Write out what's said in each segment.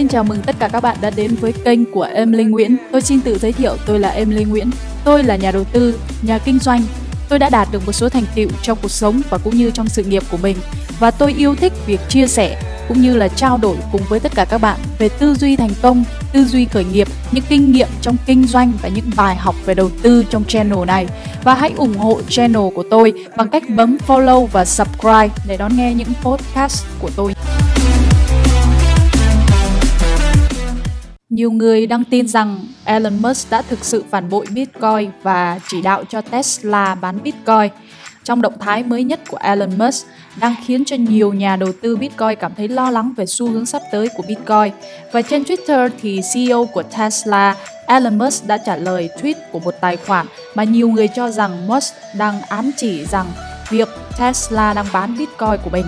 Xin chào mừng tất cả các bạn đã đến với kênh của em linh Nguyễn. Tôi xin tự giới thiệu tôi là em linh Nguyễn. Tôi là nhà đầu tư, nhà kinh doanh. Tôi đã đạt được một số thành tựu trong cuộc sống và cũng như trong sự nghiệp của mình và tôi yêu thích việc chia sẻ cũng như là trao đổi cùng với tất cả các bạn về tư duy thành công, tư duy khởi nghiệp, những kinh nghiệm trong kinh doanh và những bài học về đầu tư trong channel này. Và hãy ủng hộ channel của tôi bằng cách bấm follow và subscribe để đón nghe những podcast của tôi. Nhiều người đang tin rằng Elon Musk đã thực sự phản bội Bitcoin và chỉ đạo cho Tesla bán Bitcoin. Trong động thái mới nhất của Elon Musk, đang khiến cho nhiều nhà đầu tư Bitcoin cảm thấy lo lắng về xu hướng sắp tới của Bitcoin. Và trên Twitter thì CEO của Tesla, Elon Musk đã trả lời tweet của một tài khoản mà nhiều người cho rằng Musk đang ám chỉ rằng việc Tesla đang bán Bitcoin của mình.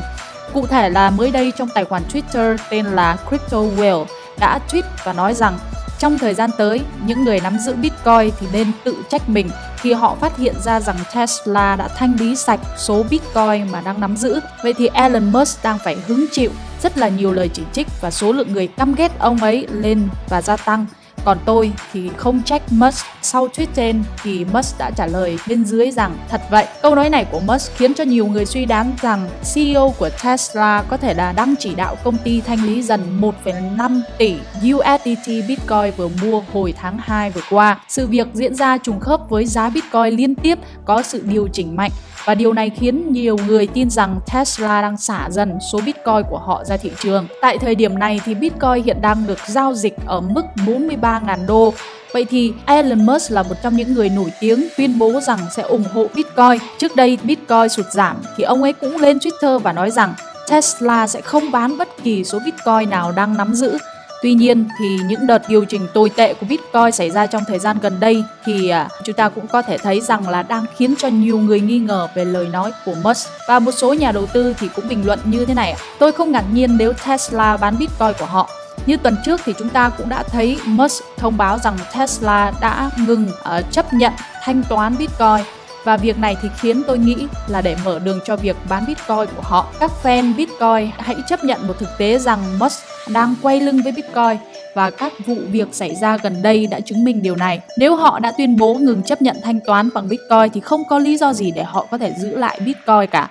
Cụ thể là mới đây trong tài khoản Twitter tên là Crypto Whale đã tweet và nói rằng trong thời gian tới, những người nắm giữ Bitcoin thì nên tự trách mình khi họ phát hiện ra rằng Tesla đã thanh lý sạch số Bitcoin mà đang nắm giữ. Vậy thì Elon Musk đang phải hứng chịu rất là nhiều lời chỉ trích và số lượng người căm ghét ông ấy lên và gia tăng. Còn tôi thì không trách Musk. Sau tweet trên thì Musk đã trả lời bên dưới rằng thật vậy. Câu nói này của Musk khiến cho nhiều người suy đoán rằng CEO của Tesla có thể là đang chỉ đạo công ty thanh lý dần 1,5 tỷ USDT Bitcoin vừa mua hồi tháng 2 vừa qua. Sự việc diễn ra trùng khớp với giá Bitcoin liên tiếp có sự điều chỉnh mạnh và điều này khiến nhiều người tin rằng Tesla đang xả dần số Bitcoin của họ ra thị trường. Tại thời điểm này thì Bitcoin hiện đang được giao dịch ở mức 43.000 đô. Vậy thì Elon Musk là một trong những người nổi tiếng tuyên bố rằng sẽ ủng hộ Bitcoin. Trước đây Bitcoin sụt giảm thì ông ấy cũng lên Twitter và nói rằng Tesla sẽ không bán bất kỳ số Bitcoin nào đang nắm giữ Tuy nhiên thì những đợt điều chỉnh tồi tệ của Bitcoin xảy ra trong thời gian gần đây thì à, chúng ta cũng có thể thấy rằng là đang khiến cho nhiều người nghi ngờ về lời nói của Musk. Và một số nhà đầu tư thì cũng bình luận như thế này. Tôi không ngạc nhiên nếu Tesla bán Bitcoin của họ như tuần trước thì chúng ta cũng đã thấy Musk thông báo rằng Tesla đã ngừng uh, chấp nhận thanh toán Bitcoin và việc này thì khiến tôi nghĩ là để mở đường cho việc bán Bitcoin của họ. Các fan Bitcoin hãy chấp nhận một thực tế rằng Musk đang quay lưng với Bitcoin và các vụ việc xảy ra gần đây đã chứng minh điều này. Nếu họ đã tuyên bố ngừng chấp nhận thanh toán bằng Bitcoin thì không có lý do gì để họ có thể giữ lại Bitcoin cả.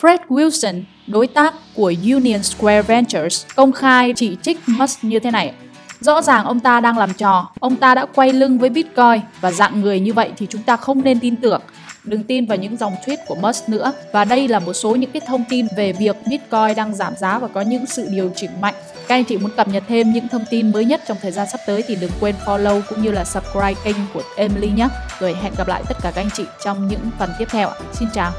Fred Wilson, đối tác của Union Square Ventures, công khai chỉ trích Musk như thế này. Rõ ràng ông ta đang làm trò, ông ta đã quay lưng với Bitcoin và dạng người như vậy thì chúng ta không nên tin tưởng. Đừng tin vào những dòng tweet của Musk nữa. Và đây là một số những cái thông tin về việc Bitcoin đang giảm giá và có những sự điều chỉnh mạnh. Các anh chị muốn cập nhật thêm những thông tin mới nhất trong thời gian sắp tới thì đừng quên follow cũng như là subscribe kênh của Emily nhé. Rồi hẹn gặp lại tất cả các anh chị trong những phần tiếp theo. Xin chào.